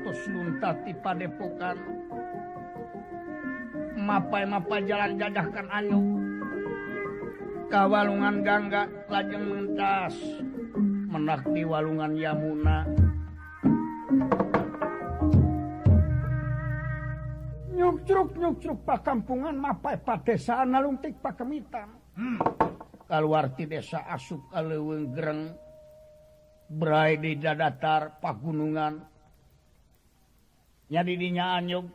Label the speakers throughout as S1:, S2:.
S1: diutus luntati padepokan. Mapai-mapa jalan jajahkan anu Kawalungan gangga lajeng mentas. Menak di walungan Yamuna. Nyukcruk nyukcruk pakampungan mapai padesaan nalungtik pakemitan. Hmm. kaluarti desa asup kaleweng gereng berai di dadatar pagunungan. jadi dinyaan yuk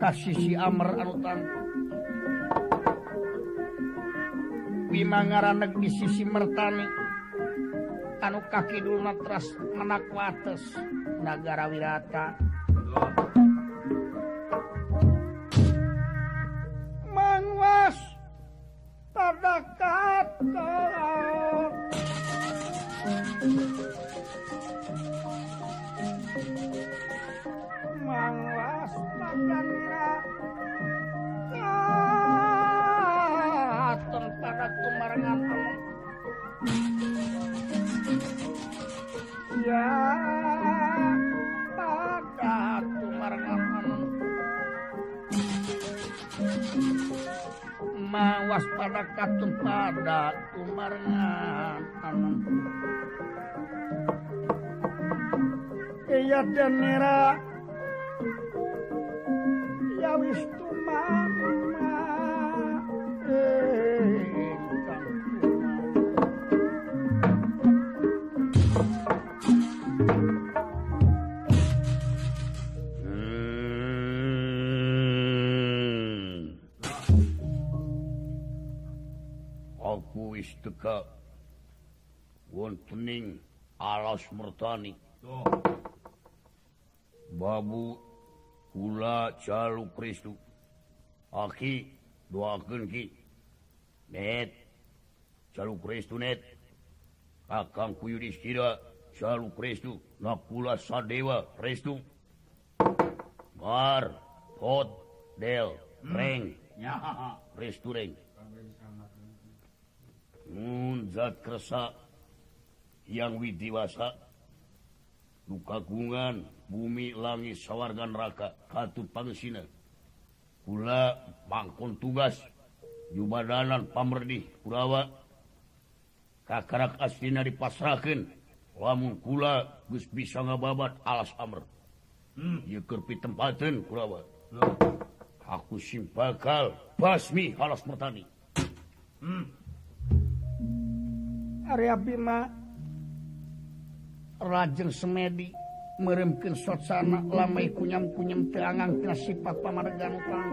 S1: kasih si Amr anutan Wimangaran di sisi mertani. Anu kaki dulu matras menak wates. Nagara wirata. katung pada umarnya aman iya dan nira ya wis teka wontening alas mertani. Babu kula calu Kristu. Aki doakeun ki. Net. Calu Kristu net. Kakang ku Yudhistira calu Kristu. Nakula sadewa Kristu. Mar pot del hmm. reng. Kristu reng. zatsa yang widiwasa lukagungan bumi langit sawwarga neraka Katu Pangsina. Pula Bangkon tugas jubadanan pamerdih Kurawa kakarak astina dipasrahkan lamun kula Gus bisa ngababat alas Amr dikerpi hmm. tempatan Kurawa aku simpakal basmi alas bertani hmm. Arya Bima Rajeng Semedi meremkin sotsana lamai kunyam-kunyam teangan tina sifat pamargan kang.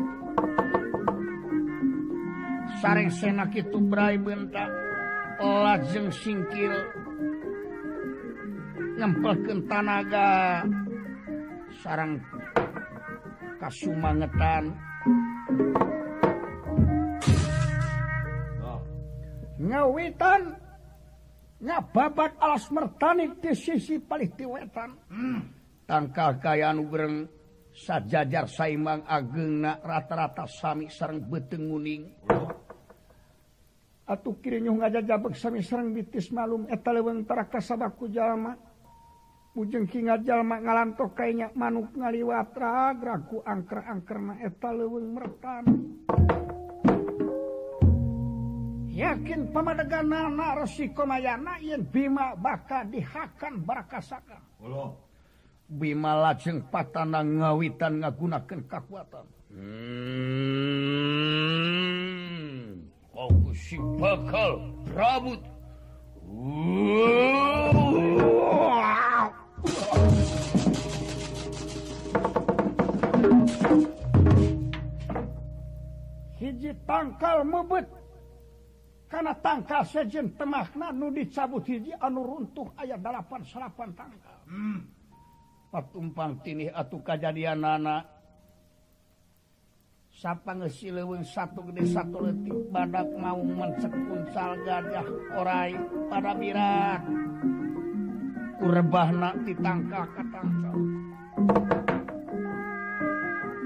S1: Sareng senak itu berai bentak, lajeng singkil, nyempelkan tanaga, sarang kasumangetan. Oh. Nyawitan babat alas mertanik di sisi paling diwetan hmm. tangka kayan ubreng sajajar saimang ageng na rata-rata sami sarang beteng muning. Atuh kirinyu ngajajabek sami sarang bitis malum eta leweng taraka sabaku jalma. Ujeng kinga jalma ngalantok kainya manuk ngaliwat ragraku angker-angkerna eta leweng mertanik. yakin pemadegan anak resiko Mayana yen Bima bakal dihakan Barakasaka Bima lajeng patana ngawitan ngagunakan kekuatan hmm. si bakal rabut hiji tangkal mebet. karena tangka sejen tengahna nu dicabut hiji anu runtuh ayat 8 serapan tangka. Hmm. patumpang tinih atuh kejadian anak Sapa ngesileweng satu gede satu letik badak mau mencekun sal gajah orai pada birat kurebah nak ditangka katangka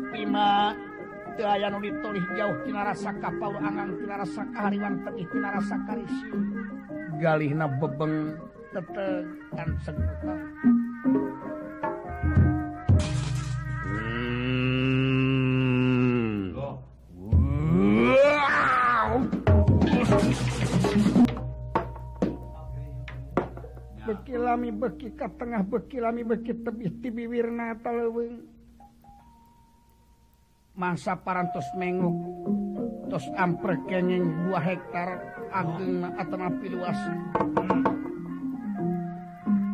S1: lima aya nu ditulih jauh tina rasa kapal angang tina rasa kahariwan tengih tina rasa karisi. Galihna bebeng ketekan se bekilami beki ke tengah bekilami beki tebih tibiwirna taleweng masa parantos menguk tos amper kenging buah hektar ageng atau api luas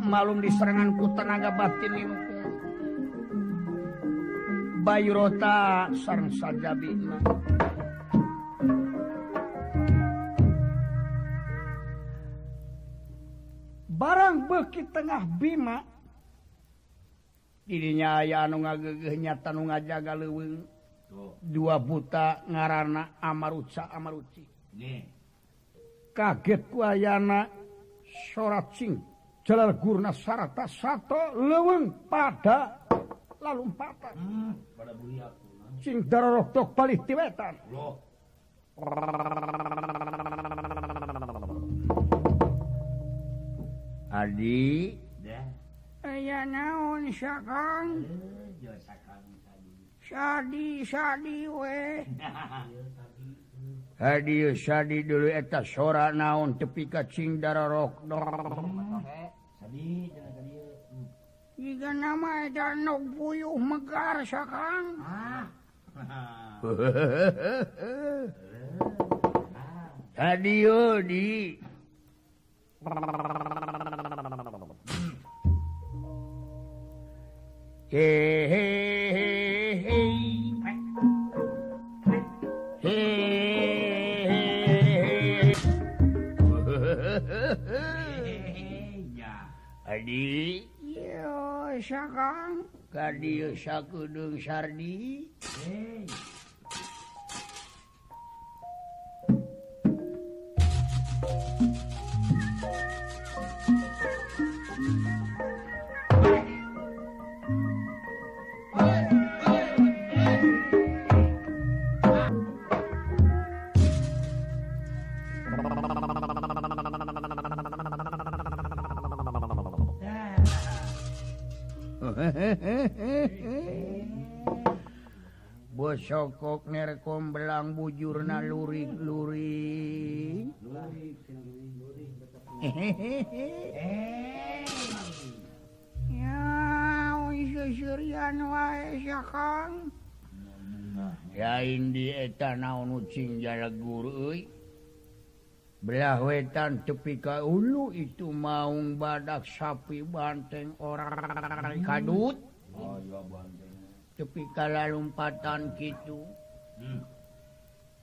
S1: malum di seranganku tenaga batin Bayu rota sarang sajabina barang beki tengah bima. Dirinya aya anu ngagegehnya tanu ngajaga leuweung dua buta ngarana Amaruca Amaruci. Kaget wayana sorat sing jalar gurna sarata satu leweng pada lalu empatan. Hmm, pada sing dararoktok balik tiwetan. Adi, ya naon sakang. Sadi Sadi we Hadi Sadi dulu eta sora naon tepi kacing darah rok Jika nama eta nok puyuh megar sakang. Hadiyo di Hey hey hey hey hey ya Adi? Ya, Syakang. Kadi Syakudung Sardi. Hey. sokok nerekom belang bujurna lurik lurik lain dieta naon ucing jala guru belah wetan tepi ka ulu itu maung badak sapi banteng orang kadut. Oh, pika lumpatan gitu. Hmm.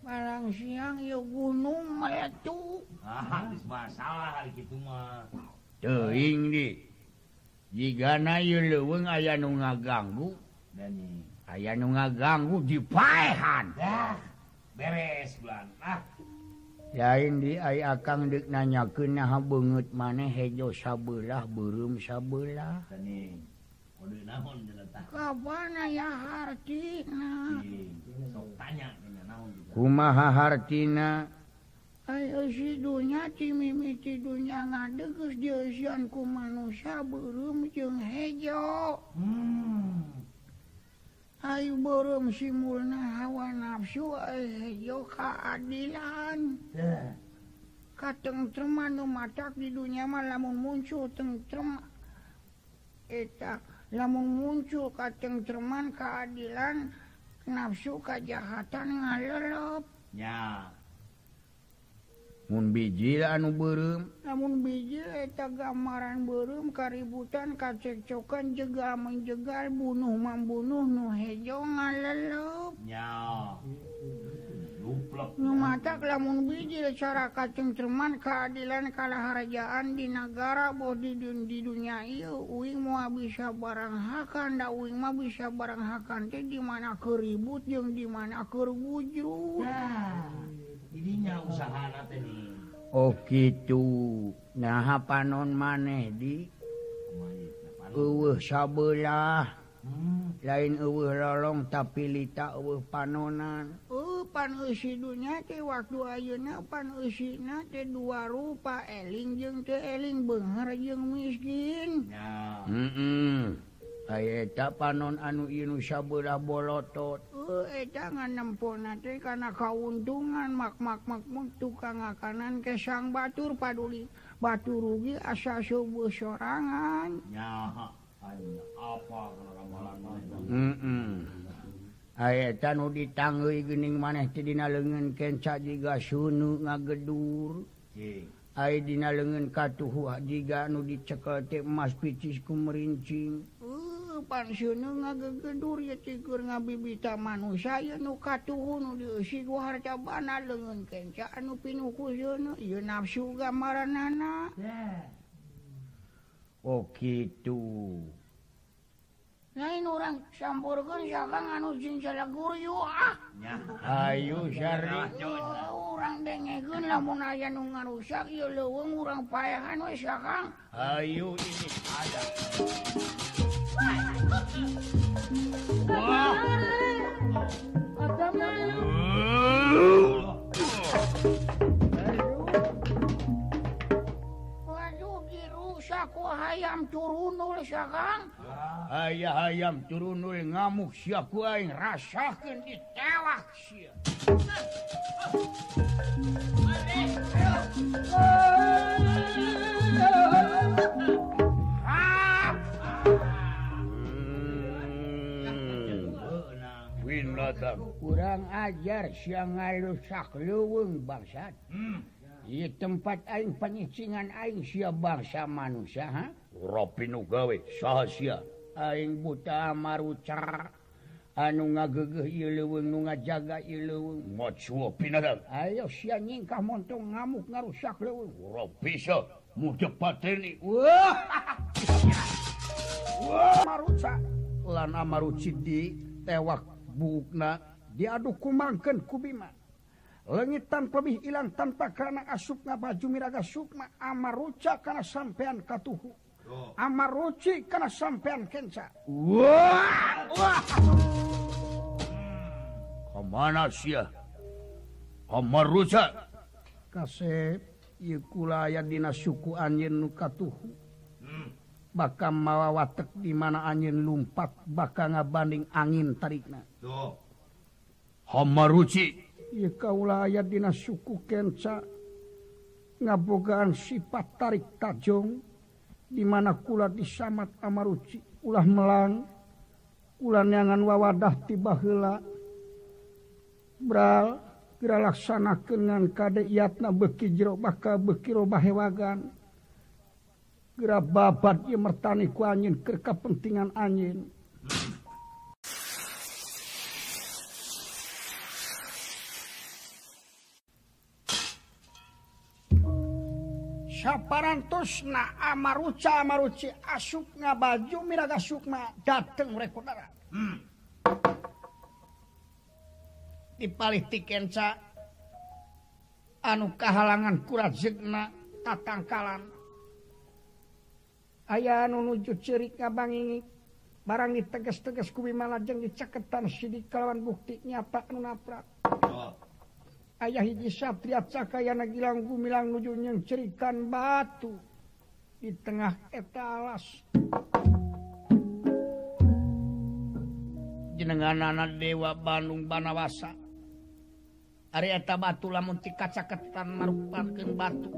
S1: barang siang ya gunung may tuh
S2: masalah gitu mah.
S1: Teing di. Jika na leweng aya nu ngaganggu. Aya nu ngaganggu dipahan nah,
S2: beres bulan. Ah.
S1: lain di ay akang dek nanya ke banget maneh hejo sabelah belum sabelah. kumaha Hartina? Ayo sidunya cimiminya ngadegus ku manusia burung jeung hejo.
S2: Hmm.
S1: Ayu burung simulna hawa nafsu hejo keadilan
S2: yeah.
S1: katentrem nu matak di dunia malam muncul tentrem eta. Lamun muncul kacengcerman keadilan nafsu kejahatan
S2: ngalelopnya
S1: biji anu berum namun biji eta gambaran berum kaributan kacekcokan juga menjegal bunuh membunuh
S2: nuhejo
S1: ngalelopnya mata lamun biji cara kacengman keadilan kalaharajaan di negara bodidun di dunia. Uing mua bisa barang hakan da Uing mah bisa barang hakan. Teh di mana keribut
S2: yang dimana kerwujud jadinya usaha
S1: Oh gitu. Nah panon maneh di uh sabelah. lain lolong tapi tapilita panonan euh, pannya waktu ayeuna panina dua rupa eling jeng ke eling Benghar jeung miskin yeah. mm -mm. tak panon anu Innusa belah bolotot jangan nempon karena keuntungan mak-makmakmu tukang ke sang Batur Paduli batu rugi asa subuh sorangan yeah. tan ditang gening maneh tidina lengen kenca juga sunu ngagedur. Aidina lengan katuh jika nu diceketik emas picisku merincing. Uh, Pansiun ngagedur ya tigur ngabibita manusia nu katuh nu diusik harta bana lengen kenca anu pinuku yun nafsu gambaran anak. Oke itu lain orang campurkan anu ah. Ayu orang dengegun lamun aya nu ngarusak ya leuweung urang payahan we sakang Ayu ini ada. Wah. Wah. hayam turun ayaah ayam turun ngamuk siap rasa ditewak hmm. kurang ajar siang ngalusak luweng bangsat. Hmm. Ye, tempat aing penyicingan aing si bangsa manusia gawe aing buta marucar anu ngagegeweng jaga Ayo sinyingkah montong ngamuk ngarusak leweng lana marudi tewak bukna diaduk kumangkan kubima legit tanpa lebih hilang tanpa karena asupna baju miraga Sukma Amar ruca karena sampeyan katuhu. Oh. Amar ruci karena sampeyan kenca. Wah, wah. Hmm. Kemana sih Amar ruca. Kasep suku anjin nukatuhu hmm. Baka mawa watek di mana angin lumpat Baka ngabanding angin tarikna. Hamar ruci. kaula aya dina suku Kenca ngabogaan sifat tarik Tajong dimana kula disamat Amaruci ulah melang ulanangan wawadah tibala Bral kiralaksana kengan kadekatna beki jero baka bekirobahewagan gera babat mertani ku anjin kekapentingan angin. saparantos na amaruca maruci asuk nga baju miraga Sukma dateng rekordara hmm. dipalih tikenca anu kahalangan kurat zegna tatangkalan. Ayah anu nuju cirik ngabang ini barang diteges-teges kubi malajeng diceketan sidik kalawan bukti nyata anu naprak. ayah hiji Satriacakayana nagilang Gumilang nujunya cerikan batu di tengah etalas jenengan anak Dewa Bandung Banawasa. Arieta batu lamun tikacaketan marupakeun batu.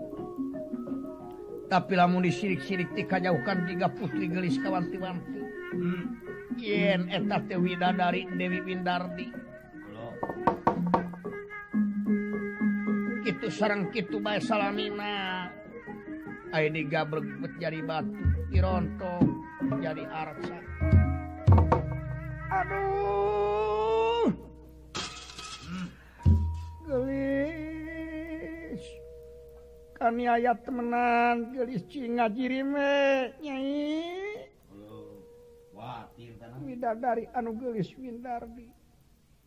S1: Tapi lamun disirik-sirik tika jauhkan tiga putri gelis kawanti-wanti. Hmm. yen eta teh widadari Dewi Windardi. gitu sarang gitu bay salamina ID gabregbet jadi batu dirontong jadi arsa. Aduh. Gelis. Kami ayat temenan gelis cinga jirime nyai. Widadari anu gelis Windardi.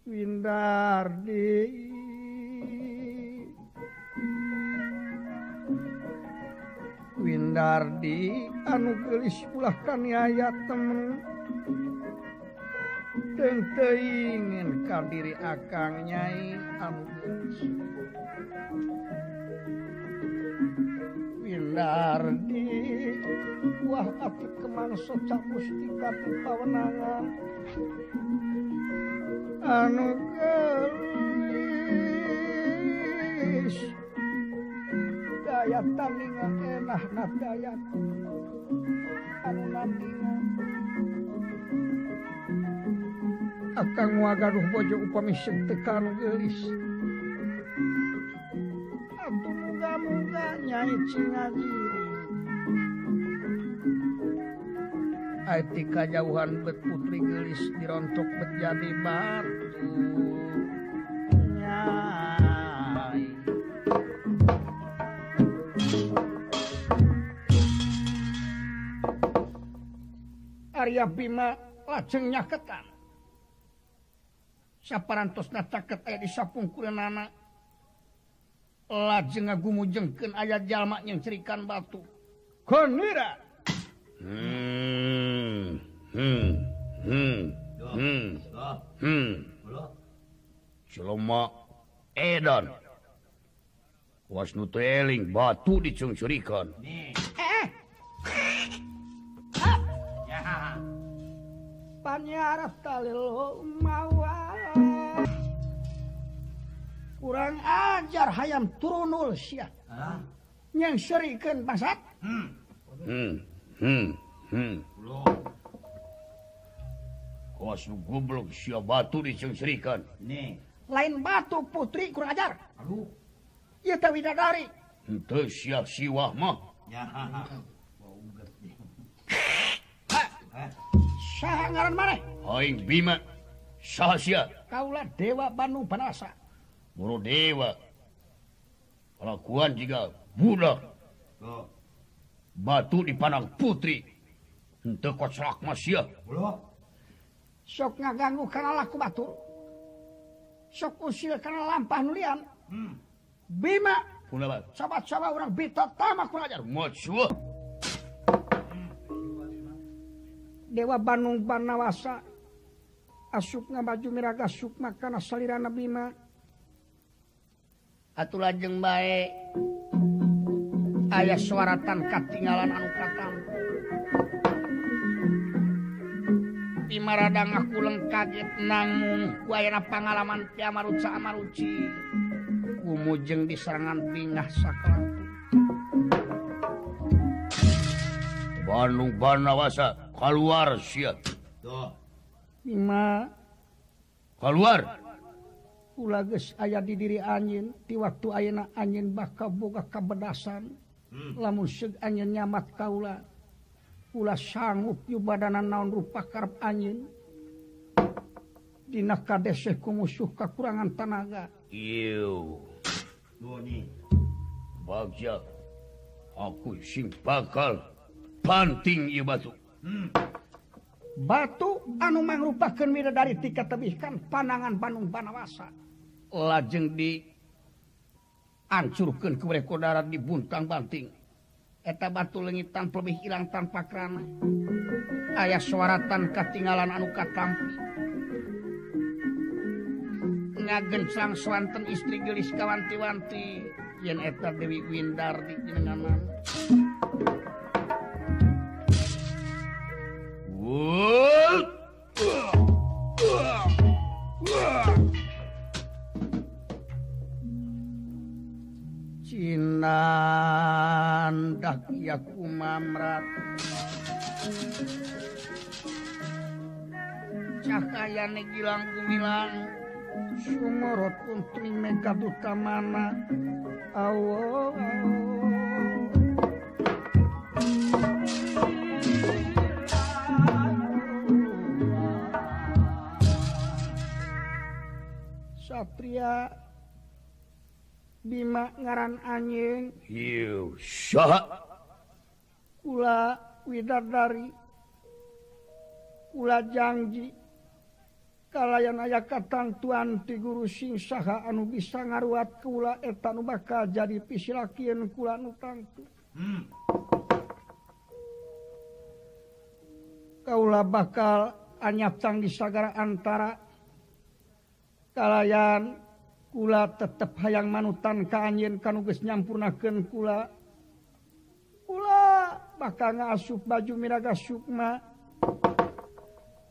S1: Windardi. Windardi anu gelis pulahkan ayat temen. Ingin ka diri akan nyai Winardi Wah api kemansut capustika ti pawenangan. Anugelis dayat talinga enah nah dayat anu nandingan akan wagaruh bojo upami sektekan gelis. Atuh muga-muga nyai cingadiri Aiti kajauhan bet putri gelis dirontok menjadi batu. Surya Bima lajeng nyaketan. Saparantos nataket aya disapungkul nana. Lajeng ngagumujengkeun aya jalma yang cerikan batu. Konira!
S3: Hmm hmm hmm hmm hmm Celoma Edan. Wasnu teling batu dicungcurikan.
S1: Eh.
S2: eh!
S1: pannyaraf talil mawa. Kurang ajar hayam turunul
S2: siap
S1: yang serikan pasat
S2: hmm.
S3: Hmm. Hmm. Hmm. Kos goblok siap batu diserikan
S2: nih.
S1: Lain batu putri kurang ajar.
S2: Aduh.
S1: Iya tak widadari.
S3: Itu siap siwah mah.
S2: Ya, ha,
S1: ha. sangaran maneh
S3: Hoing Bima Sahasya
S1: kaula Dewa Banu Panasa
S3: Guru Dewa. Kelakuan juga budak
S2: oh.
S3: Batu dipandang putri. Henteu kocrak koclak
S2: masya
S1: Sok ngaganggu kana laku batu. Sok usil kana lampah nulian
S2: hmm.
S1: Bima
S3: Kunaon?
S1: Sahabat-sahabat orang bita tamak pengajar
S3: Masyuh
S1: Dewa Bandung Banawasa asupna baju miraga Sukma karena salirana Bima Atuh lajeng bae. Aya suaratan katinggalan anu katam. Pimaradang aku leng kaget nanggung. Pangalaman ti amaruca amaruci. Kumujeng di serangan bingah saklar
S3: Bandung Banawasa keluar
S1: siap.
S3: Keluar.
S1: ulages ayah di diri angin di waktu ayeak angin bakal boga kebedasan
S2: hmm.
S1: lamun seg angin nyamat kaula ulah sanggup yu badanan naon rupa karep angin dina kadese kumusuh kekurangan tenaga
S3: iu bagja aku sing bakal panting ieu batu.
S2: hmm.
S1: batu anu mangrupakan mida dari tiga tebihkan panangan Bandung Banawasa. Lajeng di ancurkan kepada kodara di buntang banting. Eta batu lengitan lebih hilang tanpa kerana ayah suaratan ketinggalan anu katampi ngagencang swanten istri gelis kawanti-wanti. Yen eta Dewi Windar di jenenganan Cinandak ya kumamrat Cakayane gilang kumilang Sumorot kuntri mega duta mana Awo, awo. kapria Bima ngaran anjing Ula widadari. Kula janji. Kalayan aya katang tuan ti guru sing saha anu bisa ngaruat kula eta nu bakal jadi pisilakieun kula nu tangtu.
S2: Hmm.
S1: Kaula bakal anyap tang di sagara antara kalayan kula tetep hayang manutan kaanyin kanuges nyampurnaken kula. Kula bakal ngasup baju miraga Sukma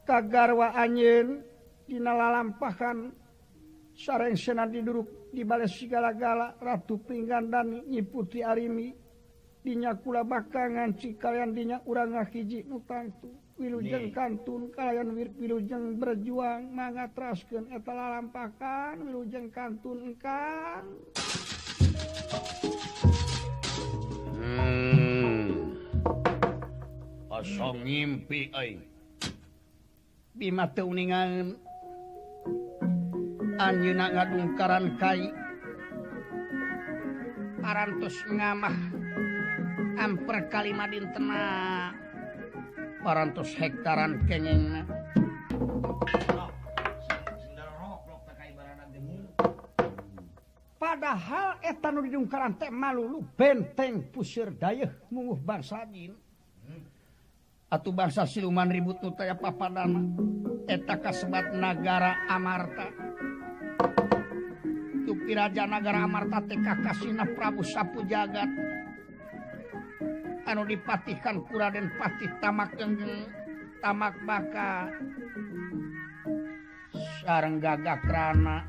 S1: kagarwa anjin dinalalampahan sareng sena diduruk di bales segala-gala ratu pinggan dan nyiputi arimi. Dinya kula bakangan si kalian dinya urang ngahiji nutangtu wilujeng kantun kalian wir wilujeng berjuang manga traskeun eta lalampakan wilujeng kantun engkan
S3: hmm. asong ngimpi euy.
S1: Bima teuningan anjeunna ngadungkaran kai. Parantos ngamah amper kalima dinten parantos hektaran
S2: kengeng.
S1: Padahal etan diungkaran teh malulu benteng pusir dayeh munguh bangsa jin. Atau bangsa siluman ribut nutaya papadana eta kasebat negara amarta. Tupi raja negara amarta teh kakasina prabu sapu jagat. anu dipatihkan kura dan patih tamak genggeng tamak baka sarang gagak rana.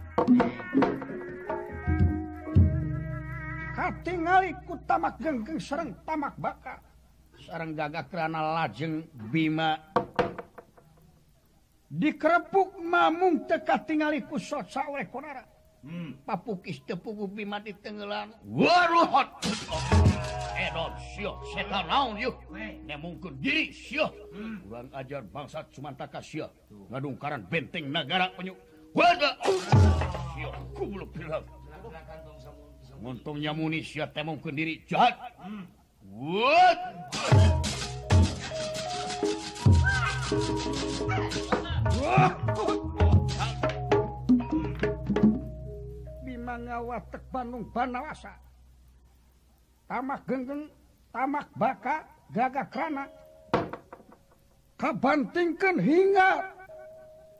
S1: Katingali ku tamak genggeng sarang tamak baka sarang gagak rana lajeng bima. Dikerepuk mamung teka tingali ku sot sawe konara.
S2: hmm.
S1: papukis tepugu Bima di tenggelan.
S3: Waruhot! Edot sio setan naon
S2: tenggelam
S3: mungkin diri sio. Kurang ajar bangsa cumanta kasih ngadungkaran benteng negara penyu. Untungnya munisia temung ke diri jahat. What?
S1: Whoa! ngawatek Bandung Banawasa tamak genggeng tamak baka gaga krana. Kabantingkan hingga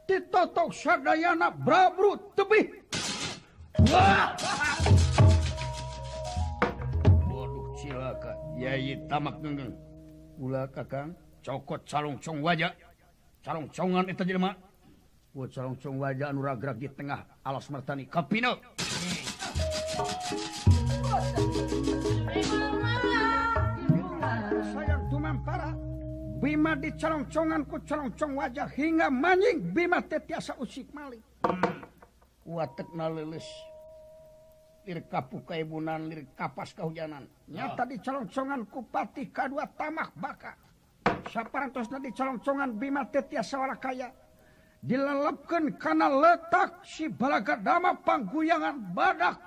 S1: ditotok sadayana brabru tebih.
S3: Wah bodoh cilaka yai tamak genggeng.
S1: Ulah kakang
S3: cokot calongcong wajah. Calongcongan itu jelema.
S1: Calongcong wajah anuragra di tengah alas mertani
S3: kapino
S1: Bima dicolongconganku colongcong wajah hingga manjing Bima tetiasa usik Malik. Hmm. Teklis kapukabunan lirik kapas kehujanan nyata ah. dicolongcongan kupati kadua tamak baka. Saparantosna dicolongcongan Bima tetiasa wala kaya. Dilelepkan karena letak si balaga dama pangguyangan badak.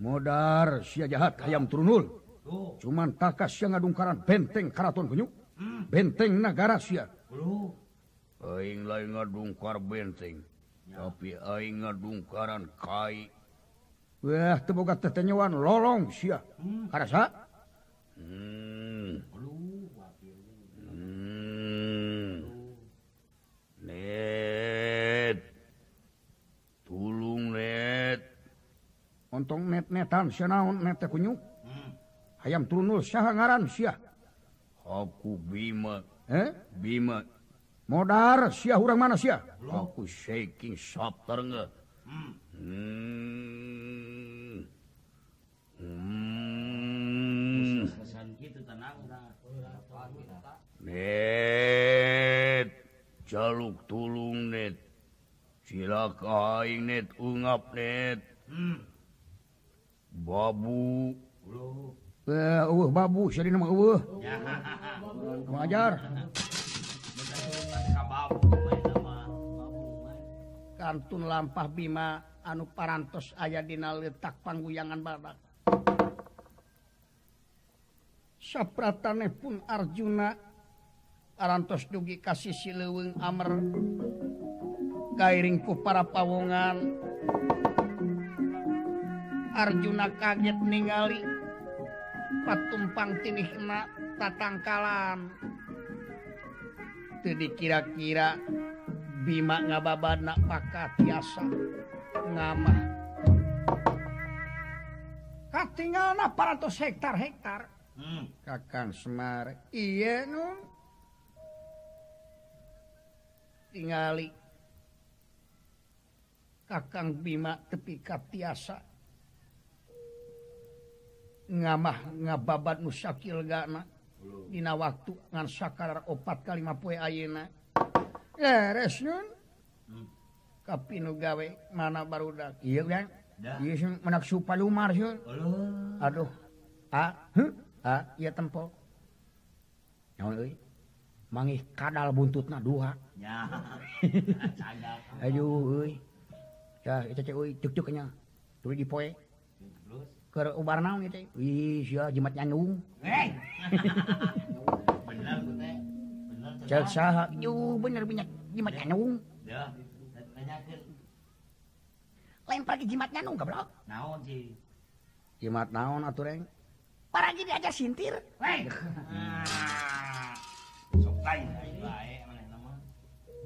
S1: modar si jahat ayam turunul cuman takas yang ngadungkaran benteng karaton penyu benteng negara
S2: si
S3: Aing lain ngadungkar benteng tapi aing ngadungkaran kai
S1: Wah, teboga tetenyawan lolong sia. Karasa?
S3: Hmm.
S1: ontong net-netan naon net kunyu
S2: hmm.
S1: ayam turunul Syah ngaran Syah
S3: aku Bima.
S1: Eh?
S3: Bima.
S1: Modar Syah urang mana Syah
S3: aku shaking sapter nge.
S2: Hmm.
S3: hmm. hmm.
S2: hmm.
S3: net. Jaluk tulung net. Silaka aing net. Ungap net.
S2: Hmm.
S3: babu.
S1: Uh, babu
S2: uh.
S1: wajar kantun lampah Bima anu parantos aya dina letak pangguyangan badak sapratane pun Arjuna arantos dugi kasih sileweng Amer. Gairingku para pawongan. Arjuna kaget ningali patumpang tinihna tatangkalan. Jadi kira-kira Bima ngababana pakat biasa ngamah. Katingal na 400 hektar hektar.
S2: Hmm.
S1: kakang Semar iya nu? Tingali. Kakang Bima tepi tiasa ngamah ngababat nusakil gana. Dina waktu ngan sakar opat kali poe ayeuna. Leres nun
S2: resnyun
S1: kapinu gawe mana barudak iya kan iya sun menak supalumar sun
S2: aduh.
S1: A huh? a iya tempo. Naon euy. Mangih kadal buntutna dua
S2: ya.
S1: Aduh euy. Ya eta teh euy cuk-cuk nya. Tuluy dipoe ubar naon ieu teh? Wih, sia jimat nyanyung.
S2: Barnaumatnyanyung bener teh. Bener.
S1: Cek saha? Yu bener banyak jimat nyanyung.
S2: Ya. Tanyakeun.
S1: lain pagi jimatnya nung goblok
S2: naon sih
S1: jimat naon atuh, Reng? Paragi diajar sintir
S2: sok lain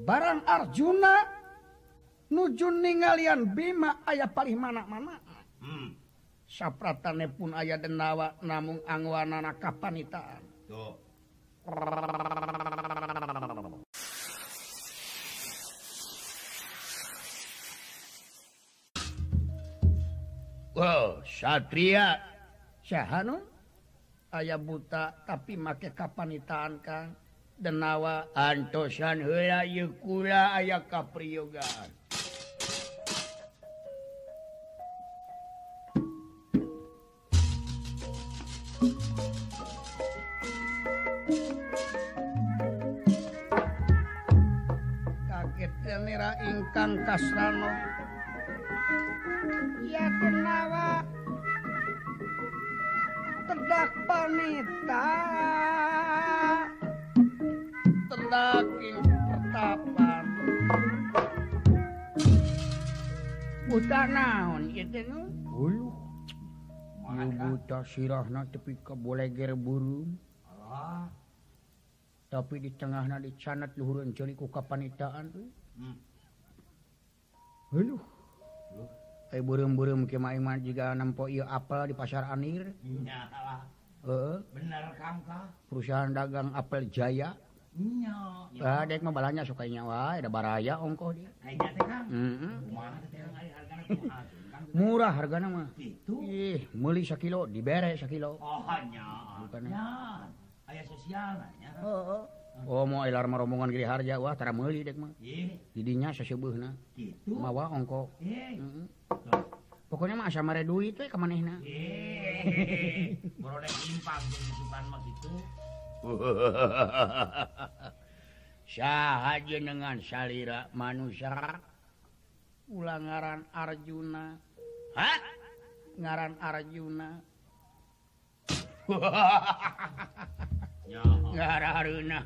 S1: barang Arjuna nuju ningalian Bima aya palih mana mana
S2: hmm.
S1: sapratane pun aya denawa namung angwanana kapanitaan. Wow, Satria. Syahanu aya buta tapi make kapanitaan Kang. Denawa antosan heula hela kula aya kapriyogaan Kasrana ya kenapa? Terdak panita tedak ing pertapan buta naon iya itu nu? Bulu. Buta sirahna tepi keboleger burung. Tapi di tengahna dicanat luhurun jeli ku kapanitaan tuh
S2: hmm.
S1: burung-burung kemaiman juga nampo apel di pasar Anir. Uh,
S2: bener
S1: perusahaan dagang apel Jaya. Nah, membalanya sukanya wa ada baraya ongko dia.
S2: Kayaknya teh kang. mm -hmm.
S1: murah harga
S2: nama
S1: ih meli sakilo diberre sakilo.
S2: Oh,
S1: bukan
S2: sosial oh,
S1: oh. Oh mau elar rombongan geri harja wah tara meuli dek mah. Didinya seseubeuna.
S2: Kitu.
S1: Mawa ongko. Heeh. Pokoknya mah asa mare duit we ka manehna.
S2: Borolek impang supan mah kitu.
S1: Saha jenengan salira manusia ulang ngaran Arjuna. Hah? Ngaran Arjuna.
S2: nya
S1: Ngaran Arjuna.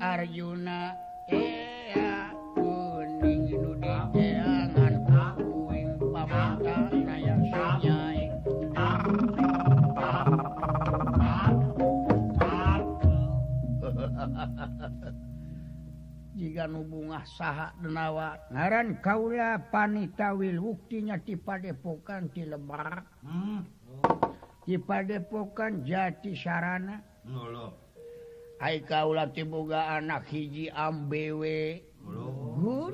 S1: Arjuna. jika nubungah saha denawa. Ngaran kaula panitawil buktinya ti padepokan ti lebar.
S2: Hmm. oh.
S1: ti padepokan jati sarana.
S2: Oh,
S1: Hai kaula tiboga anak hiji ambewe.
S2: Oh,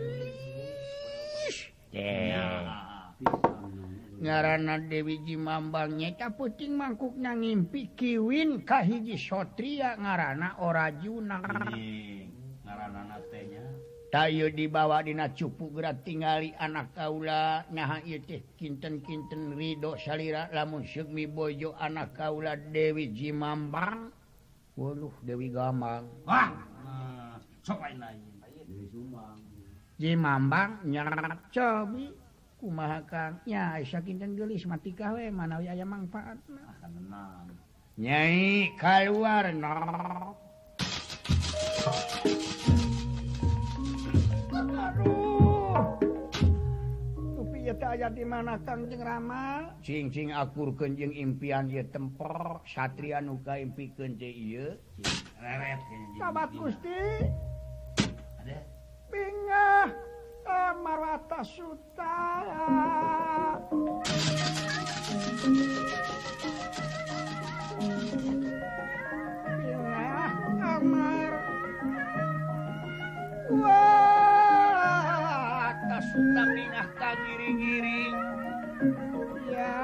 S1: ngarana Dewi Jimambang nyeta puting mangkuk nangimpi kiwin kahiji sotria ngarana
S2: ora Juna
S1: tayo dibawa dina cupu gerak tingali anak kaula nyaha teh kinten-kinten Ridho salira lamun Sugmi Bojo anak kaula Dewi Jimambang Waduh Dewi
S2: Gamang
S1: Jimambang nyerat cobi kumaha Kang kumahakangnya Aisyah kinten gelis mati kawe manawi aya
S2: manfaat
S1: nyai keluar no
S4: di mana Kangjeng Rama
S1: singcing akur Kenjeng impian ye tempor Satria nuka impi Kenje
S4: sahabat Gusti. Bingah eh, Marwata Suta.
S1: atas pindah kagiring-giring,
S4: ya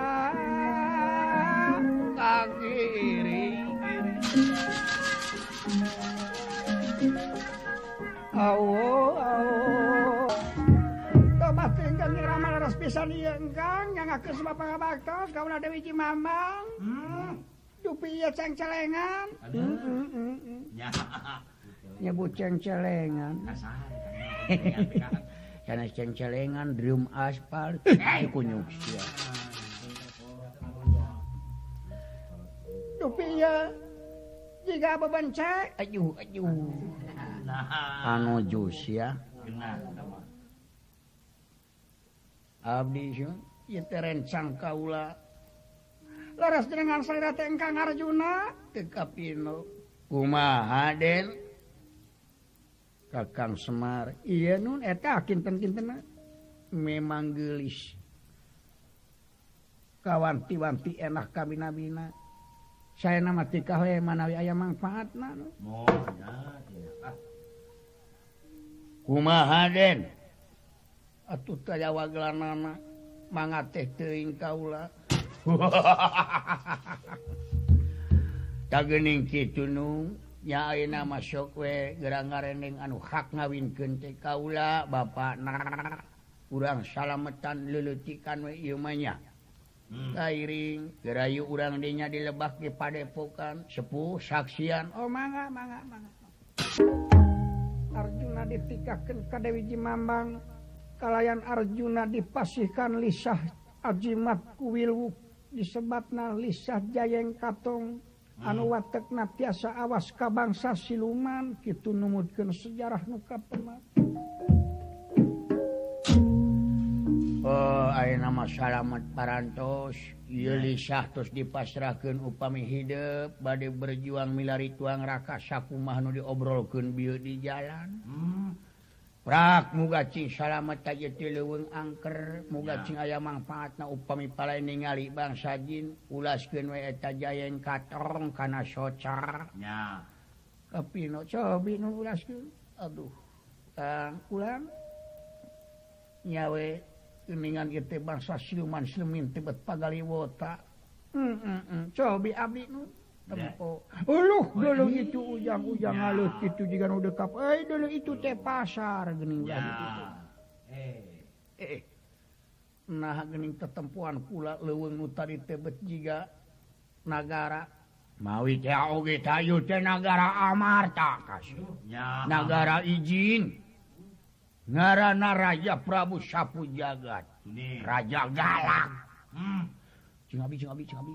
S1: kagiring-giring.
S4: awo awo tobat ingkang nyiraman aras pisan iya ieu engkang nyangakeun bapak baktos kaula Dewi Cimamang
S2: hmm.
S4: Dupi iya ceng
S2: celengan.
S4: Aduh. Mm -mm -mm. nyebut ah,
S2: cengcelengan.
S1: Karena cengcelengan drum aspal kunyuk sia
S4: dupinya jika beban
S1: cek ajuh
S2: ajuh
S1: anu jus ya. Abdi sih ya terencang kaula.
S4: Laras dengan saya tengkang Arjuna.
S1: Teka pino kumaha den Kakang Semar.
S4: Iya nun eta kinten-kinten
S1: memang gelis.
S4: Kawanti-wanti enak kabina-bina. Saya nama tikah we manawi aya manfaat na nu
S2: oh, ya, ya. ah.
S1: kumaha den? Atuh taya wagelanana mangga teh teuing kaula. Tagening kitu nung nyaina masuk we gerang-garendeng anu hak ngawin kente kaula ba urang salametan lelutikan wemanya
S2: hmm.
S1: kairing hmm. gerayu urang dinya dilebak di padepokan sepuh saksian.
S4: Oh mangga mangga mangga. Arjuna ditikakan ke Dewi Jimambang. Kalayan Arjuna dipasihkan lisah ajimat kuwilu disebatna lisah jayeng katong. anu watekna tiasa awas ka bangsa siluman kitu numutkeun sejarah nu pemat
S1: Oh ayeuna mah salamet parantos ieu lisah tos dipasrahkeun upami hidup bade berjuang milari tuang raka saku nu diobrolkeun bieu di jalan
S2: hmm.
S1: Prak muga cing salamet aja ti leuweung angker muga cing aya mangfaatna upami pala ningali bangsa Jin ulaskeun we eta jayeng katorong kana socar
S2: socarnya
S4: kepino cobi nu ulaskeun. aduh uh, ulang
S1: nyawe mingan ieu teh bangsa siluman silumin tebet pagaliwota.
S4: wota mm -mm -mm. cobi abdi nu Uluh dulu itu ujang-ujang halus itu jika udah kap eh dulu itu teh pasar gening
S2: ya. eh.
S1: eh. nah gening ketempuan kula leuweung nu tadi tebet jiga nagara mawi teh oge tayu teh nagara amarta kasih.
S2: ya.
S1: nagara izin ngarana raja Prabu Sapu Jagat
S2: Nih.
S1: raja galak
S2: hmm. cingabi cingabi cingabi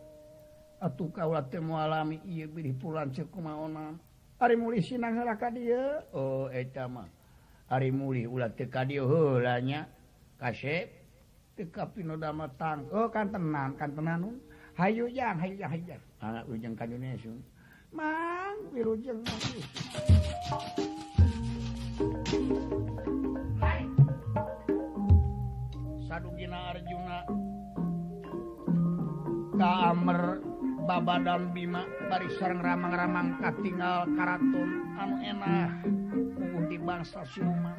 S1: atuh
S4: kaulat temu alami ieu bilih pulan ceuk kumaona ari muli sinang heula ka dieu?
S1: Oh eta mah. Ari mulih ulah teu ka dieu heula nya. Kasep
S4: teu ka pinoda tang oh kan tenan kan tenan hayu jang hayu jang hayu jang.
S1: Anak ujung ka Indonesia
S4: mang wirujeng
S1: sadugina arjuna. Kamer babadan Bima bari sareng ramang-ramang katingal karaton anu enah uh, di bangsa Siluman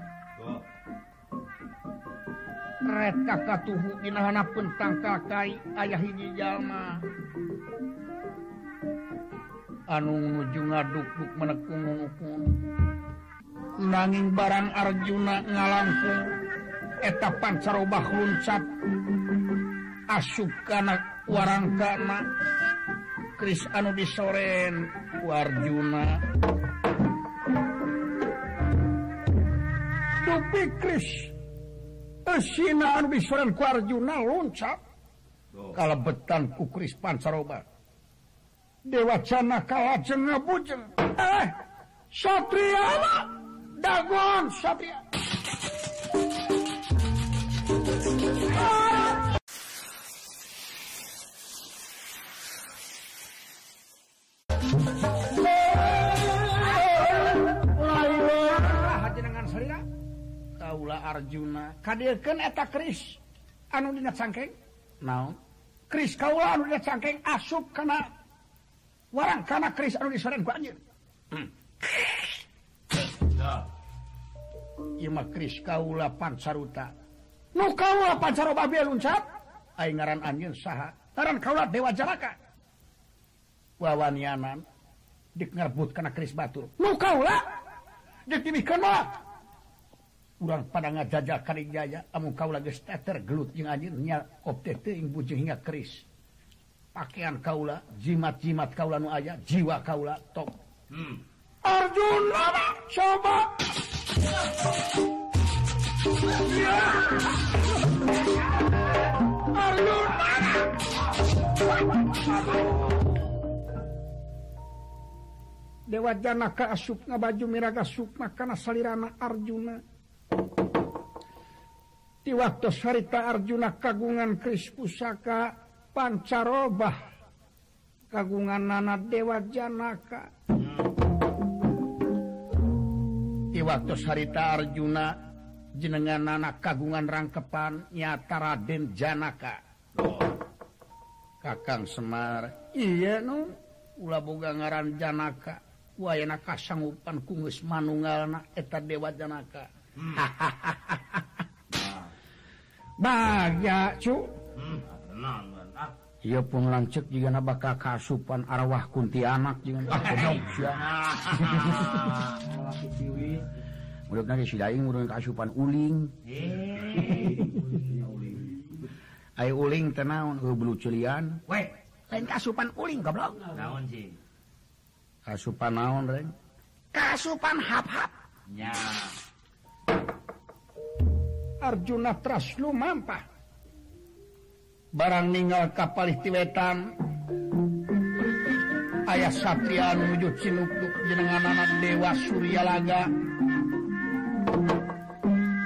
S2: red
S1: kakak tuhu dinahana pentang kakai ayah hiji jalma. Anu nuju ngaduk-duk menekung nungkung nanging barang Arjuna ngalangkung eta pancarobah luncat asup kana warang kana. Kris anu disoren Warjuna. Dupi Kris eh, Esina anu disoren ku Arjuna loncat kalebetan ku Kris Pancaroba. Dewa Cana kalajeng ngabujeng. Eh Satria dagon Satria. Arjuna. Kadirkan eta Kris. Anu dina cangkeng? Naon? Kris kaula anu dina cangkeng? Asup kana warang kana Kris anu disoren ku anjeun. Hmm. Ieu mah Kris kaula pancaruta. Nu kaula pancaroba bae luncat aing ngaran anjeun saha. Ngaran kaula dewa jaraka. Wawanianan dik ngarbut kana Kris batur. Nu kaula dik dibikeun mah. urang pada ngajaja kari jaya amu kau lagi stater gelut yang anjirnya optet ing bujing hingga keris. Pakaian kaula jimat jimat kaula nu aja jiwa kaula top hmm. Arjuna coba. Arjuna Dewa Janaka asup baju miraga sukma karena salirana Arjuna. di waktu harita Arjuna kagungan Kris pusaka pancarobah kagungan nana Dewa Janaka di waktu harita Arjuna jenengan nana kagungan rangkepan nyata Raden Janaka. Kakang Semar iya nu ula boga ngaran Janaka wayana kasanggupan kungus manunggalna eta Dewa Janaka hahaha hmm. Hmm, iya pun lancek juga na bakal kasupan arwah kunti anak jeung Mudah nanti si daing mulut kasupan uling. Eh. Ayo uling tenaun bulu celian.
S2: Weh,
S1: lain kasupan uling goblok.
S2: Naon sih
S1: kasupan naon reng? Kasupan hap-hap.
S2: Ya
S1: Arjuna Traslu mampah. Barang meninggal kapalih tiwetan ayah Satrian wujud sinukduk jenengan anak Dewa Suryalaga.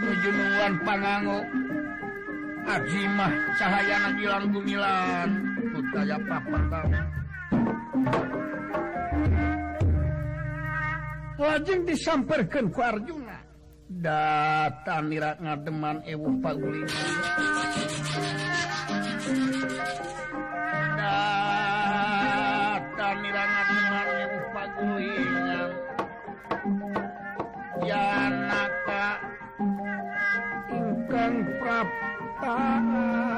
S1: Tujunuan pangango. Ajimah cahaya nagilang gumilan putaya papan lajeng disamperkan ku Arjuna. datang nira ngademan eh, ewu paguling datang nira ngademan eh, ewuh pagulingan janaka ingkang praptaan.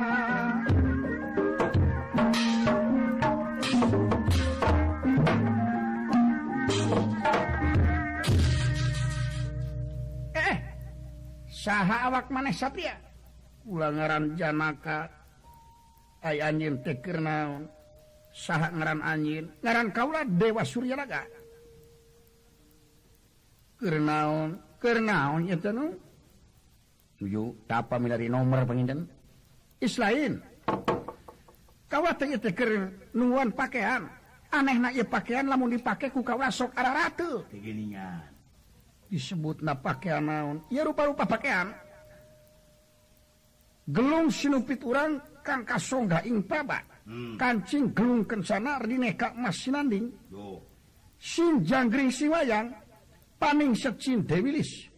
S1: saha awak maneh Satria ulangaran Janaka ay anjing teker naon. Saha ngaran anjing. Ngaran kaula Dewa Suryalaga keur naon keur naon eta nu? Tujuh tapa milari nomor panginten islain kawa teh teu keur nuan pakaian anehna ieu pakaian lamun dipake ku kaula sok ararate. Ratu geuningan disebut na pakaian naon. Ya rupa-rupa pakaian gelung sinupit urang Kang kasongga ing paba. Hmm. kancing gelung kencana rineka mas sinanding. Sin janggring siwayang paning secin dewilis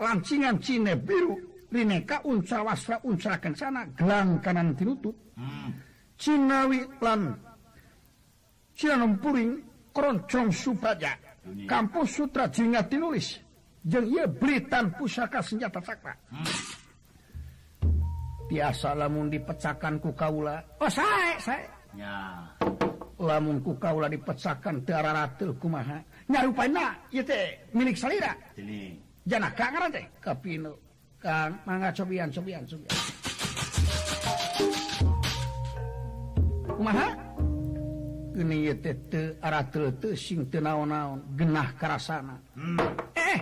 S1: lancingan cine biru rineka uncal wasra uncal kencana gelang kanan tinutut hmm. cinawi lan cinanom puring kroncong supaja kampus sutra jingat tinulis belitan pusaka senjata sakra. Hmm. biasa lamun dipecakanku Kaula. Oh, saya, saya. lamunku Kaula dipecakan Tekumahanyarupa milik salira. Jangan cobian cobian cobian. Kumaha? Ini teu te, sing teu naon-naon. Genah karasana. Hmm. eh. eh.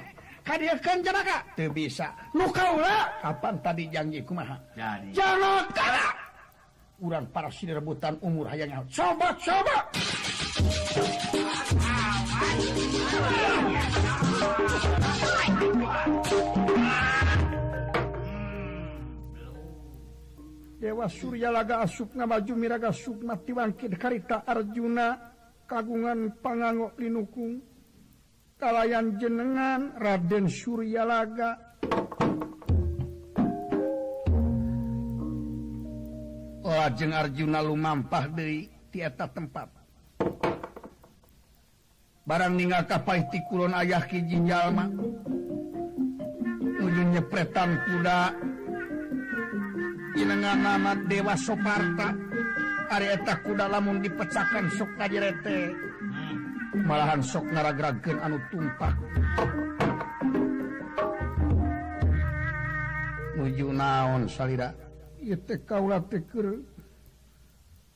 S1: hadirkan jenaka tuh bisa. Luka ulah kapan tadi janji kumaha? Jadi. Jenaka urang para sirebutan umur hayang coba coba Dewa Surya laga asupna maju miraga sukma tiwangkit karita Arjuna kagungan pangangok linukung. kalayan jenengan Raden Suryalaga. Lajeng Arjuna lumampah dari tieta tempat. Barang ningal kapai ti kulon ayah hiji jalma ujung nyepretan kuda. Inengan nama Dewa Soparta ari kuda lamun dipecahkan sok kajirete malahan sok ngaragragen anu tumpah. Nuju naon salida kauula pikir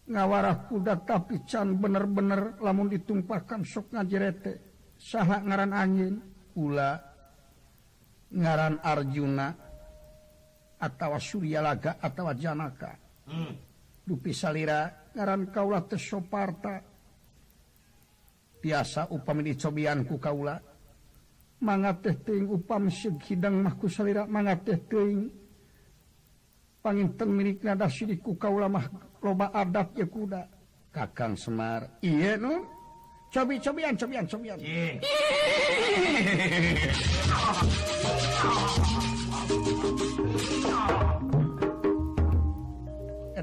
S1: ngawarah kuda tapi can bener-bener lamun ditumpahkan sok ngajirete salah ngaran angin? Pula ngaran Arjuna atau Suryalaga atau Janaka. Hmm. dupi salira ngaran kauula tesoparta tiasa upami dicobianku kaula. Mangap teh teuing upam seug hidang mah ku salira mangap teh teuing panginten mirikna dasih ku kaula mah loba adat ya kuda. Kakang Semar iya nu? Cobi cobian cobian. Cobian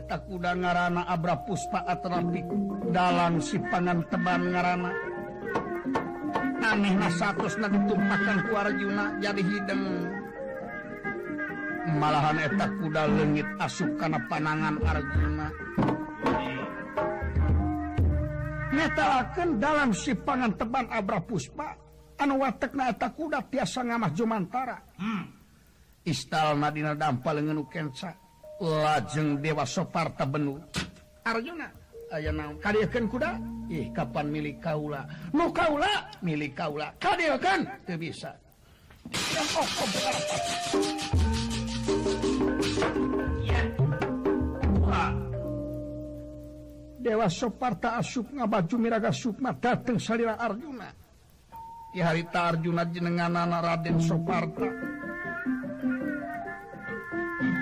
S1: takuda ngarana Abra Puspa Atlantik dalam si pangan teban ngarana. Anehlah satu ditumpahkan keluar Juna jadi hidung malahan etak kuda legit asup karena panangan Arjuna. Arjunatalakan dalam si pangan teban Abra Puspa anwatekna eta kuda tiasa ngamah Jumantara. Hmm. istal Nadina dampal lengenkensa lajeng Dewa Soparta Benu Arjuna. Aya karyakan kuda? Ih kapan milik Kaula? Nu Kaula milik Kaula. Karyakan tuh bisa. Oh, oh. Dewa Soparta asup ngabaju miraga Sukma dateng salira Arjuna. Di harita Arjuna jenengan Raden Soparta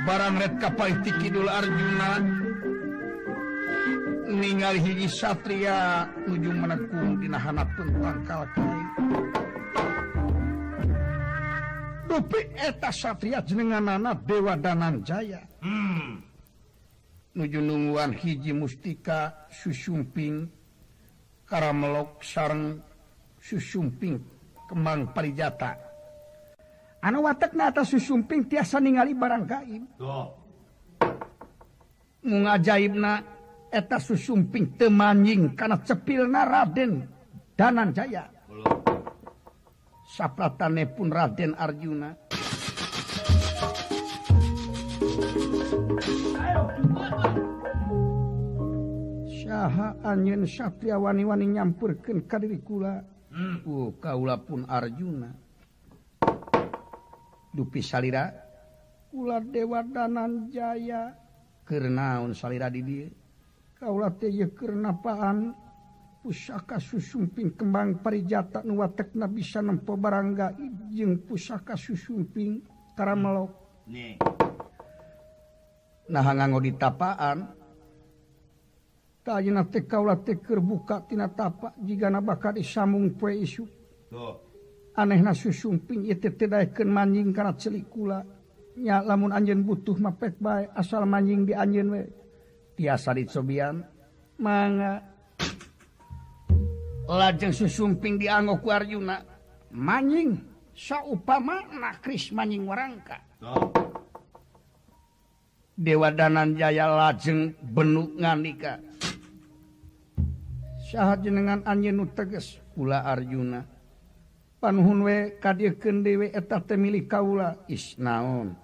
S1: barang red kapal Kidul Arjuna. Ningali hiji Satria ujung menekung dihana pun pangkal Dupi eta Satria jenengan anak Dewa Danan Jaya hmm. nujununguan hiji mustika susumping Karamelok sarang susumping kembang parijata. watak watakna atas susumping tiasa ningali barang gaib mu ngajaib na eta susumping temanjing karena cepil na Raden danan Jaya. Sapratane pun Raden Arjuna. Syaha anyen Satria wani-wani nyampurkan kadiri kula. Hmm. uh, kaula pun Arjuna. dupi salira. Ular dewa danan Jaya kenaun salira di dia kaulah kenapaan pusaka susumping kembang parijata nuwatek na bisa nempo barangga ijeng pusaka susumping karamelok nah nganggo di tapaan. Kaulah bukatina tapak jika na bakal disambung poe isu tuh. aneh na susumping tidak manjing karena celikkulanya lamun anjen butuh mapek baik asal manjing di anjen we tiasa dicobian. Manga lajeng susumping dianggok Arjuna manjing saupama nakris manjing warangka. Oh. Dewa Danan Jaya lajeng benuk nganika. Syah jenengan anjin nu teges? Pula Arjuna. panhun we kadirkeun dewe eta temili kaula. Isnaon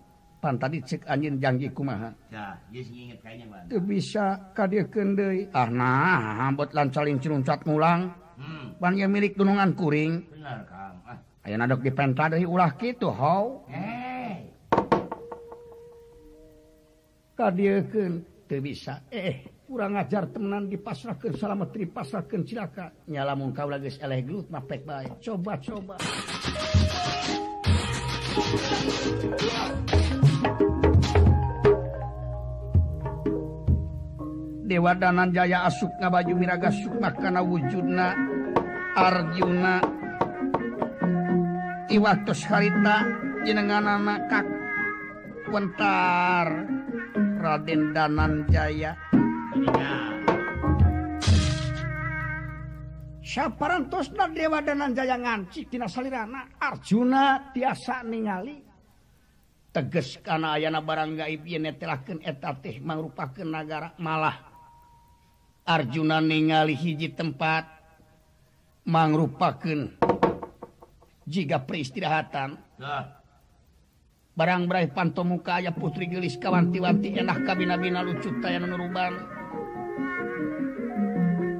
S1: pan tadi cek anjing janji kumaha?
S2: Ya geus nginget kayanya mah
S1: teu bisa kadirkeun deui. Ah nah hambot lan saling ceruncat ngulang
S2: hmm.
S1: pan yang milik gunungan kuring.
S2: Bener kang. Ah.
S1: Ayeuna dok dipenta deui ulah kitu
S2: hau.
S1: Hey. kadirkeun teu bisa eh kurang ajar temenan dipasrahkan salametri pasrahkan silaka nyala eleh gelut mah pek bae. Coba coba. Dewa danan Jaya asup ngabaju miraga Sukma kana wujudna Arjuna Iwatos harita jenenganana kak Wentar Raden Danan Jaya
S2: Syaparantos
S1: dan Dewa danan Jaya ngancik tina salirana Arjuna tiasa ningali. Teges kana ayana barang gaib yen netelakeun eta teh mangrupakeun nagara malah. Arjuna ningali hiji tempat mangrupakeun jiga peristirahatan.
S2: Nah.
S1: barang berai panto muka aya putri gelis kawanti-wanti enak kabina-bina lucu tayana nuruban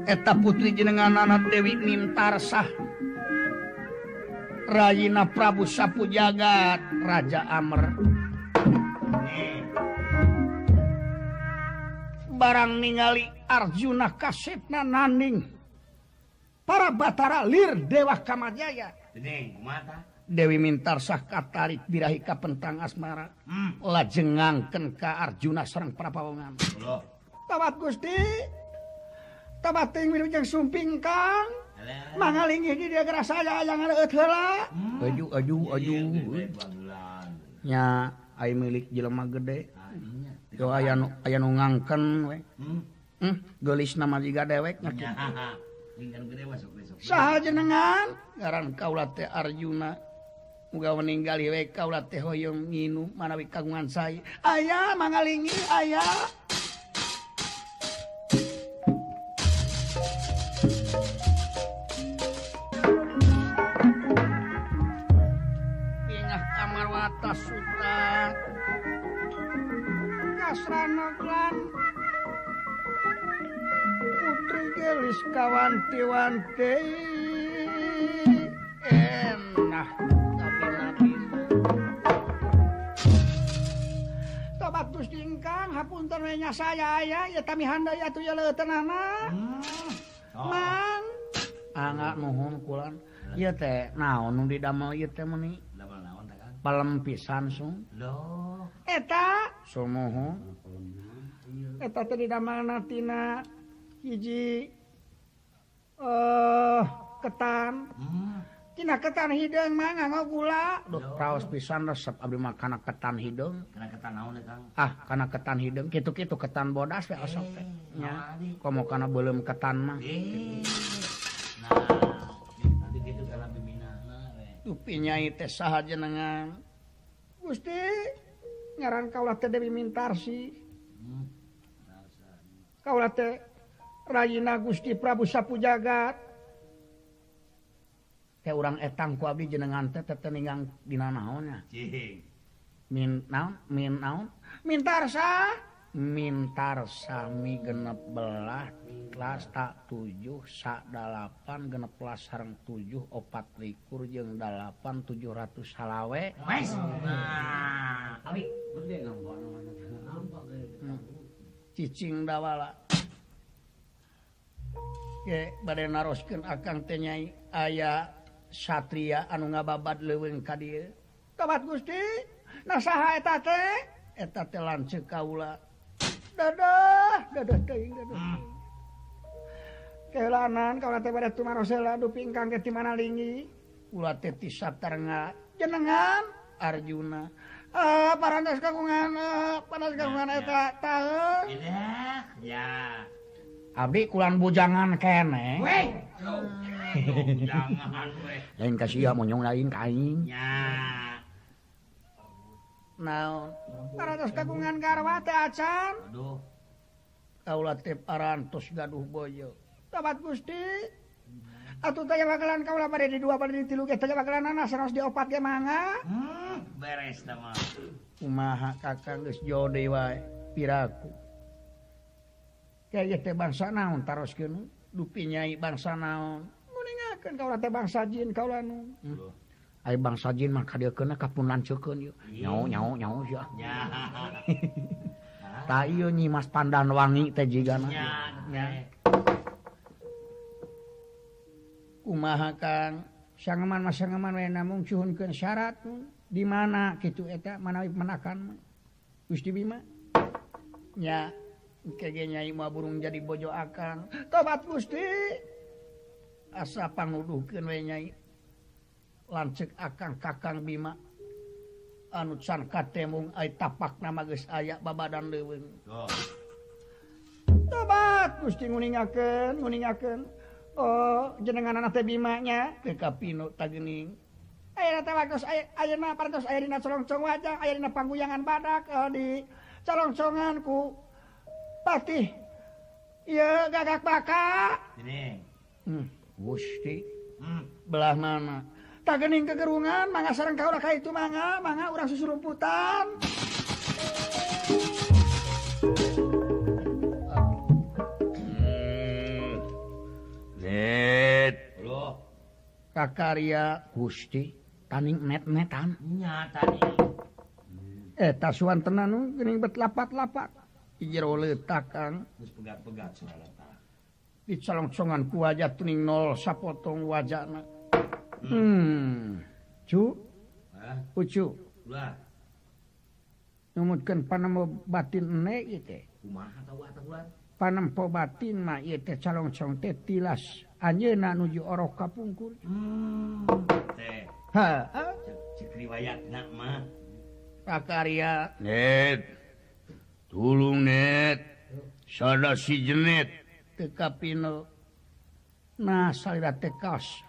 S1: eta putri jenengan anak Dewi mintarsah. Rayina Prabu Sapu Jagat Raja Amr. Barang ningali Arjuna kasepna naning. Para Batara Lir Dewa Kamajaya. Dewi Mintarsah katarik birahi ka pentang asmara.
S2: Hmm.
S1: lajengangken ka Arjuna serang para pawongan Tawat Gusti. tabating minujeng sumping kang. Mangaling di dia gerasa saya yang ada heula aju aju aju nya ai milik jelema gede. Yo aya nu aya nu ngangken we.
S2: Hmm.
S1: hmm geulis nama jiga dewek
S2: nya
S1: saha jenengan? Ngaran kaula teh Arjuna. Muga meninggali we kaula teh hoyong nginu manawi kagungan saya aya mangalingi aya. ponakan putri gelis kawanti-wanti. Enak. Tobat Gusti ingkang hapunten nya saya aya ya kami handai atuh ya leuteunana
S2: ah. oh.
S1: mang. Ah, Angga nuhun kulan. Ieu teh naon nu didamel ieu teh meuni palem pisan sung eta? Sumuhu eta tadi natina hiji eh uh, ketan
S2: hmm.
S1: Tina ketan hidung mah nganggo gula. Duh, raos pisan resep abdi mah kana ketan hidung.
S2: Kana ketan naon kang
S1: ah kana ketan hidung. Kitu-kitu ketan bodas we asok teh. Nya komo kana beuleum ketan mah.
S2: Nah.
S1: pinyai teh saha jenengan. Gusti ngaran kaula teh Dewi Mintarsi.
S2: Hmm.
S1: kaulah teh Rayina Gusti Prabu Sapu Jagat teh urang etang ku abdi jenengan teh teh teteningang dina naonnya
S2: cing.
S1: Min naon? Min naon? Mintarsa! mintar Sami genep belah kelas tak tujuh 7 sakpan genep sarang tujuh opat likur jeung
S2: 8700 salawe
S1: hmm. cicing dawala. Bad narosken akan tenyai ayah Satria anu ngababad leweng kadir tobat Gusti nasaha eta teh? Eta telan cekaula dadah dadah teuing dadah
S2: hmm.
S1: kelanan kalau teh bade tumarosela dupi ingkang ke mana lingi ulah teh ti satarna jenengan Arjuna ah parantos kagungan ah, panas kagungan eta
S2: tahu ya
S1: Abdi kulan bujangan kene.
S2: Weh. Bujangan weh.
S1: Lain kasih ya monyong lain kain.
S2: Ya.
S1: naon? Kagungan garwa teh acan
S2: aduh.
S1: Kaula teh parantos gaduh boyo. Tobat Gusti. Atuh tanya bakalan kaula pada di dua pada di tilu ge tanya bakalan nanas harus diopat ge mangga.
S2: Hmm, beres tama
S1: kumaha kakang geus jode wae piraku. Kayak teh bangsa naon taroskeun dupi nyai bangsa naon? Mun kaula teh bangsa jin kaula nu. Hmm. Ay bangsa jin mah kadieu keuna kapunan cekeun yeuh. Nyau nyau nyau sia. Ta ieu Nyi Mas Pandan Wangi teh jigana.
S2: Nya.
S1: Kumaha Kang? Sangeman mas sangeman we namung cuhunkeun syarat di mana kitu eta manawi menakan Gusti Bima. nya kege nyai mah burung jadi bojo akang. Tobat Gusti. Asa panguduhkeun we nyai lancek akan kakang Bima. Anu can Katemung tapak nama geus aya babadan leweng
S2: oh.
S1: tobat Gusti nguningakeun nguningakeun oh jenengan anak teh Bimanya ke kapino tagening. Ayeuna teh waktos ayeuna parantos aya dina colongcong wajang aya dina pangguyangan badak oh, di colongcongan ku patih. Ieu gagak baka.
S2: Ini
S1: hmm, Gusti.
S2: Hmm.
S1: belah mana? tagening kegerungan manga sarang kau raka itu manga manga orang susu rumputan. Hmm.
S3: Net.
S2: Loh
S1: kakarya gusti taning net
S2: netan nyata
S1: eh tasuan tenan nu gening bet lapat lapat jero letak kang.
S2: Geus pegat-pegat sareng
S1: letak dicolong-colongan ku wajah tuning nol sapotong wajahna cucukan panam batin
S2: panam
S1: po batin calong tilas. Anjena nuju orok kapungkur.
S2: Hmm,
S1: Prakarya
S3: net. Tulung net. Sada si jenet.
S1: TK Pino. Nah saya tekas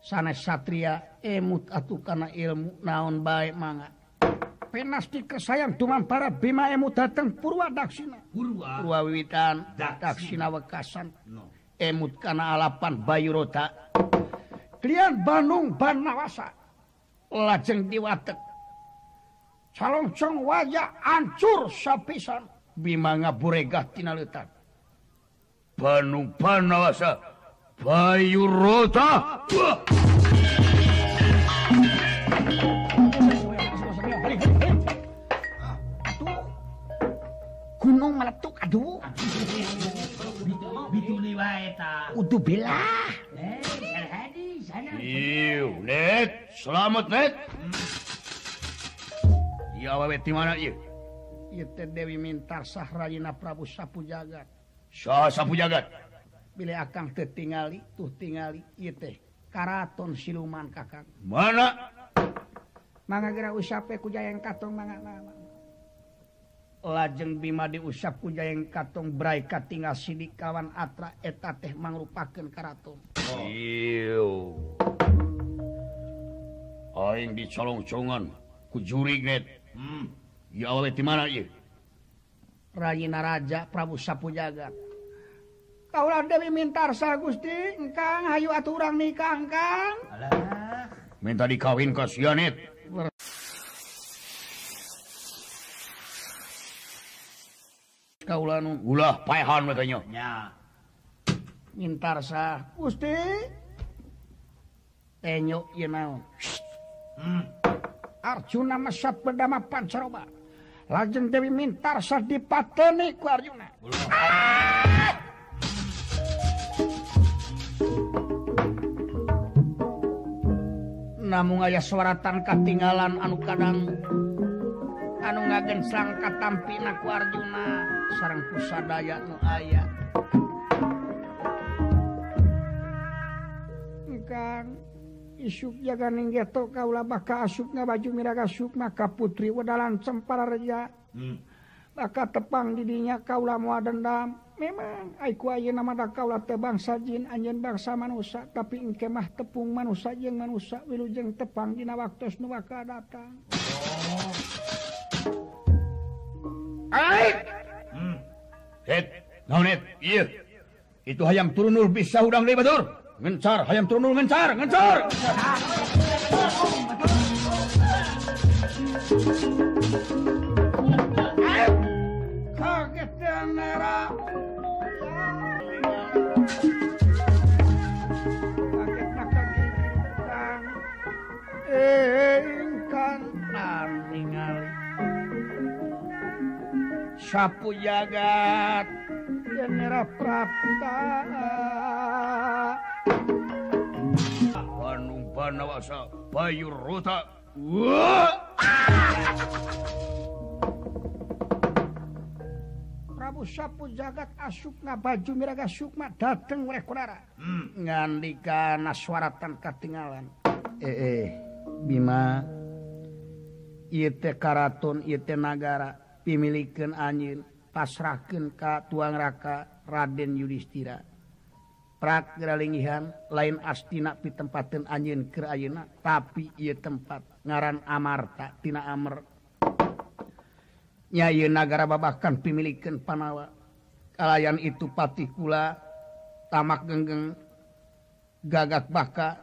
S1: sanes Satria emut atuh kana ilmu naon baik manga penastik kesayang cuman para Bima emu datang Purwa Daksina.
S2: Purwa,
S1: Purwa Wiwitan
S2: Daksina.
S1: Wekasan.
S2: No.
S1: emut kana alapan Bayu Rota. Klian Bandung Banawasa lajeng diwatek. Calongcong wajah ancur sapisan. Bima ngaburegah tina letak
S3: Bandung Banawasa Bayu Rota.
S1: Gunung meletuk aduh.
S2: Bituli wae ta.
S1: Udu belah.
S3: Iu, net, selamat net. Iya wawe di mana ieu?
S1: Ieu teh Dewi Mintarsah Rayina Prabu Sapu Jagat.
S3: Sa Sapu Jagat.
S1: bila akan tertingali tuh tingali teh karaton siluman kakang
S3: mana
S1: mangga gerak usape kujayang katong mangga mangga lajeng Bima diusap ku kujayang katong berai katingal sidik kawan atra eta teh mangrupakeun karaton oh.
S3: Iu. aing dicolong-colongan ku juri get
S2: hmm.
S3: ya oleh di mana ieu
S1: Rayina Raja Prabu Sapu Jagat Dewi mintarsa Gusti. Engkang Hayu aturang nikah Engkang.
S3: Minta dikawin ke
S1: Sionit kaulan
S3: ulah paehan katanya
S2: ya.
S1: Mintarsa Gusti. Tenyo you know
S2: hmm.
S1: Arjuna mesat berdama pancaroba. Lajeng Dewi mintarsa dipateni ku Arjuna. Ah! namun aya suaratan katinggalan anu kadang. Anu ngagen sangka tampil naku Arjuna. Sarang pusadaya nu aya. Kang isuk jaga ninggeto kaula baka asupna baju miraga sukma ka putri wadalan cempara reja.
S2: Hmm.
S1: baka tepang didinya kaula mua dendam. memang nama bangsa Jin anjing bangsa manusia tapi kemah tepung manusia yang manusia wilujeng tepang dina waktu nuaka datang.
S2: Hmm.
S3: no itu ayam turunul bisa udang betul
S1: ngencar ayam turunul ngencar ngencar! merah ingkan ningali sapu jagat yang merah prapta Bandung Panawasa Bayur Ruta. Wah! Prabu sapu jagat asupna baju miraga Sukma dateng oleh Kurara hmm. ngandika naswaratan katingalan eh, eh Bima. Ite karaton ite nagara pimilikan anjin pasrahkan ka tuang raka Raden Yudhistira. Prak geralingihan lain astina pitempaten anjin keur ayeuna tapi ieu tempat ngaran Amarta tina Amr nyayu negara babakan pemilikan panawa. Kalayan itu patikula tamak genggeng gagak baka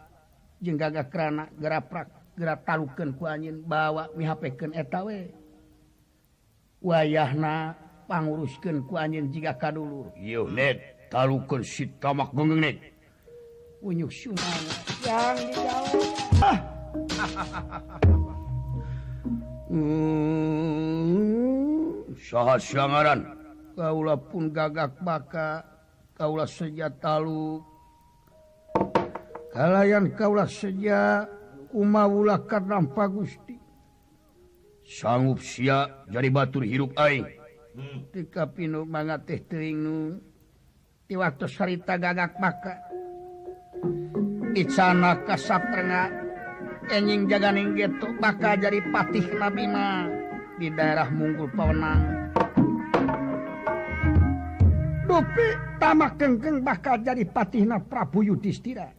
S1: jeng gagak kerana geraprak gerak tarukan kuanyin bawa mihapeken etawe wayahna panguruskan kuanyin jika kadulur.
S2: Yo net tarukan si tamak genggeng net
S1: unyuk sumana yang dijawab. ah. hmm,
S2: saat sangaran
S1: Kaula pun gagak baka Kaula seja talu. Kalayan Kaula seja umaulah karnampa Gusti
S2: sanggup sia jadi batur hirup air hmm.
S1: tika pinu banget teh teringnu. Ti waktu sarita gagak baka. Icana sana enjing jaganing gitu bakal jadi patih Nabima di daerah Munggul Pawenang. Dupi tamak kengkeng bakal jadi patihna Prabu Yudhistira.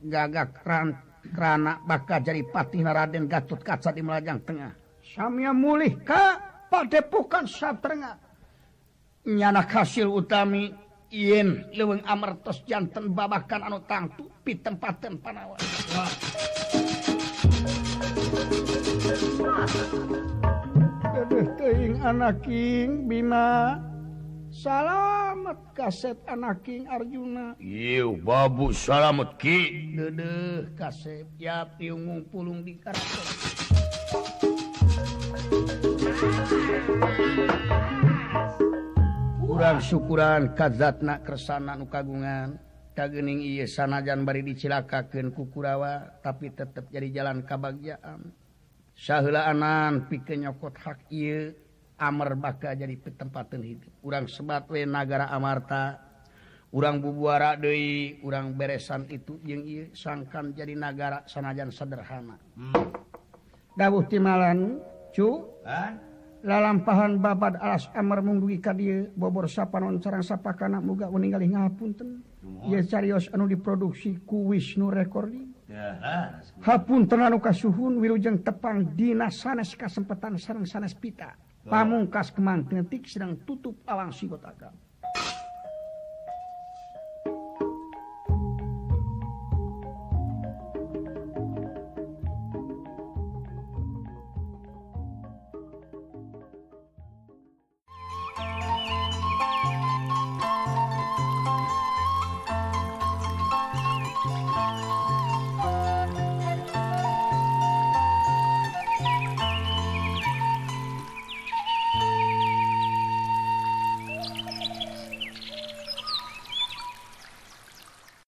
S1: Gagak ran kerana bakal jadi patihna Raden Gatot Kaca di Melajang Tengah. Samya mulih ka padepokan Sabtrengat nyana hasil utami yen leweng amertos janten babakan anu tangtu pi tempat tempat awan. Keing anaking Bima. Salamet kaset anaking Arjuna.
S2: Iu babu salamet Ki.
S1: Dedeh kaset ya piungung pulung di karpet Kurang syukuran kadzatna kersana nu kagungan kagening I sanajan bari dicilakakeun ku Kurawa tapi tetep jadi jalan kabagjaan saheula anan pikeun nyokot hak ieu Amar baka jadi petempatan hidup. Urang sebat we nagara Amarta urang bubuara deui urang beresan itu yang ieu sangkan jadi nagara sanajan sederhana. Hmm. dawuh timalan cu? Lalampahan babad alas Amar mungdugi ka dieu bobor sapanon sareng sapakana muga meninggali ngapunten carios anu diproduksi ku Wisnu recording Hapun tenanuka kasuhun wilujeng tepang Dina sanes kasempatan sarang sanes pita. Pamungkas kemang kemangknetik sedang tutup awang sigot agama